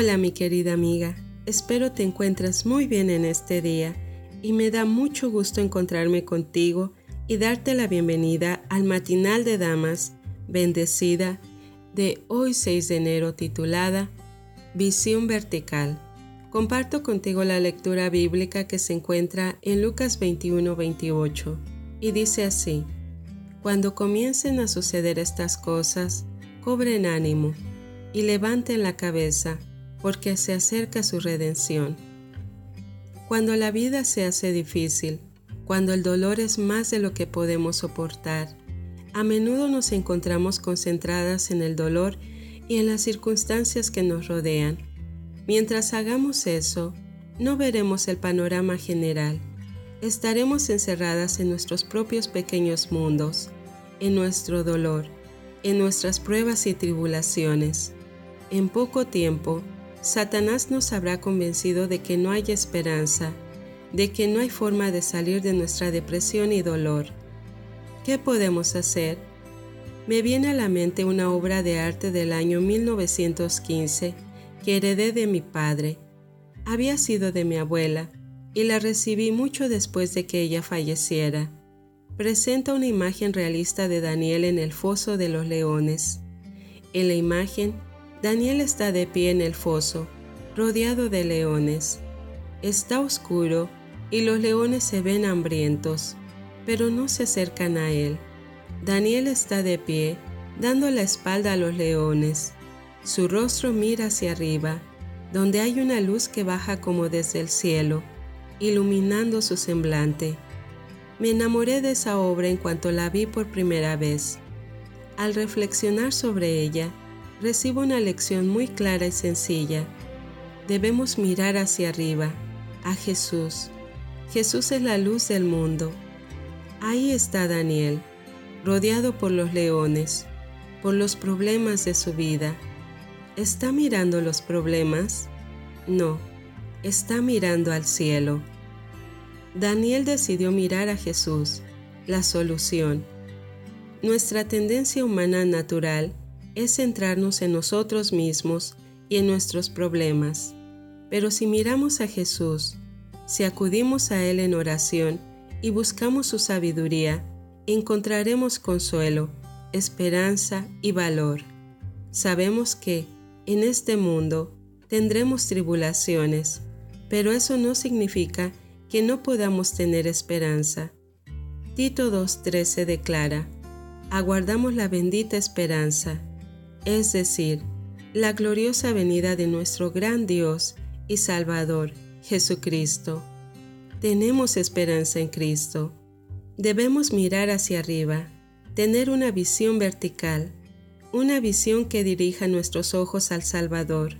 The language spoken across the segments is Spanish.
Hola mi querida amiga, espero te encuentres muy bien en este día y me da mucho gusto encontrarme contigo y darte la bienvenida al matinal de damas bendecida de hoy 6 de enero titulada Visión Vertical. Comparto contigo la lectura bíblica que se encuentra en Lucas 21-28 y dice así, Cuando comiencen a suceder estas cosas, cobren ánimo y levanten la cabeza porque se acerca su redención. Cuando la vida se hace difícil, cuando el dolor es más de lo que podemos soportar, a menudo nos encontramos concentradas en el dolor y en las circunstancias que nos rodean. Mientras hagamos eso, no veremos el panorama general. Estaremos encerradas en nuestros propios pequeños mundos, en nuestro dolor, en nuestras pruebas y tribulaciones. En poco tiempo, Satanás nos habrá convencido de que no hay esperanza, de que no hay forma de salir de nuestra depresión y dolor. ¿Qué podemos hacer? Me viene a la mente una obra de arte del año 1915 que heredé de mi padre. Había sido de mi abuela y la recibí mucho después de que ella falleciera. Presenta una imagen realista de Daniel en el foso de los leones. En la imagen, Daniel está de pie en el foso, rodeado de leones. Está oscuro y los leones se ven hambrientos, pero no se acercan a él. Daniel está de pie, dando la espalda a los leones. Su rostro mira hacia arriba, donde hay una luz que baja como desde el cielo, iluminando su semblante. Me enamoré de esa obra en cuanto la vi por primera vez. Al reflexionar sobre ella, recibo una lección muy clara y sencilla. Debemos mirar hacia arriba, a Jesús. Jesús es la luz del mundo. Ahí está Daniel, rodeado por los leones, por los problemas de su vida. ¿Está mirando los problemas? No, está mirando al cielo. Daniel decidió mirar a Jesús, la solución. Nuestra tendencia humana natural es centrarnos en nosotros mismos y en nuestros problemas. Pero si miramos a Jesús, si acudimos a Él en oración y buscamos su sabiduría, encontraremos consuelo, esperanza y valor. Sabemos que en este mundo tendremos tribulaciones, pero eso no significa que no podamos tener esperanza. Tito 2.13 declara, aguardamos la bendita esperanza es decir, la gloriosa venida de nuestro gran Dios y Salvador, Jesucristo. Tenemos esperanza en Cristo. Debemos mirar hacia arriba, tener una visión vertical, una visión que dirija nuestros ojos al Salvador,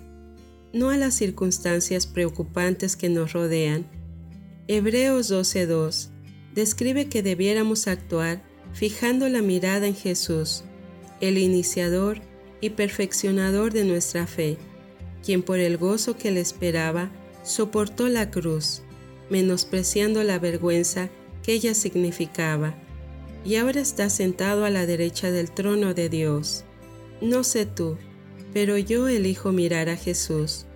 no a las circunstancias preocupantes que nos rodean. Hebreos 12.2 describe que debiéramos actuar fijando la mirada en Jesús, el iniciador y perfeccionador de nuestra fe, quien por el gozo que le esperaba soportó la cruz, menospreciando la vergüenza que ella significaba, y ahora está sentado a la derecha del trono de Dios. No sé tú, pero yo elijo mirar a Jesús.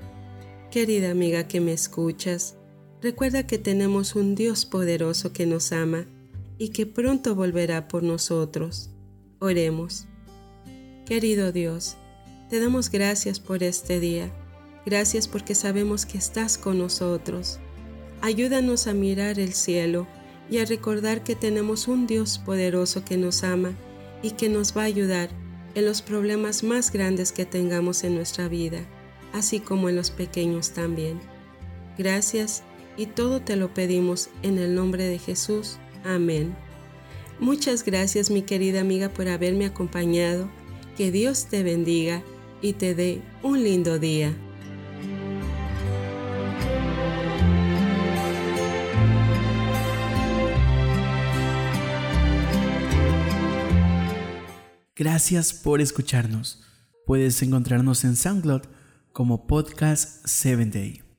Querida amiga que me escuchas, recuerda que tenemos un Dios poderoso que nos ama y que pronto volverá por nosotros. Oremos. Querido Dios, te damos gracias por este día. Gracias porque sabemos que estás con nosotros. Ayúdanos a mirar el cielo y a recordar que tenemos un Dios poderoso que nos ama y que nos va a ayudar en los problemas más grandes que tengamos en nuestra vida, así como en los pequeños también. Gracias y todo te lo pedimos en el nombre de Jesús. Amén. Muchas gracias mi querida amiga por haberme acompañado que Dios te bendiga y te dé un lindo día. Gracias por escucharnos. Puedes encontrarnos en SoundCloud como Podcast 7 Day.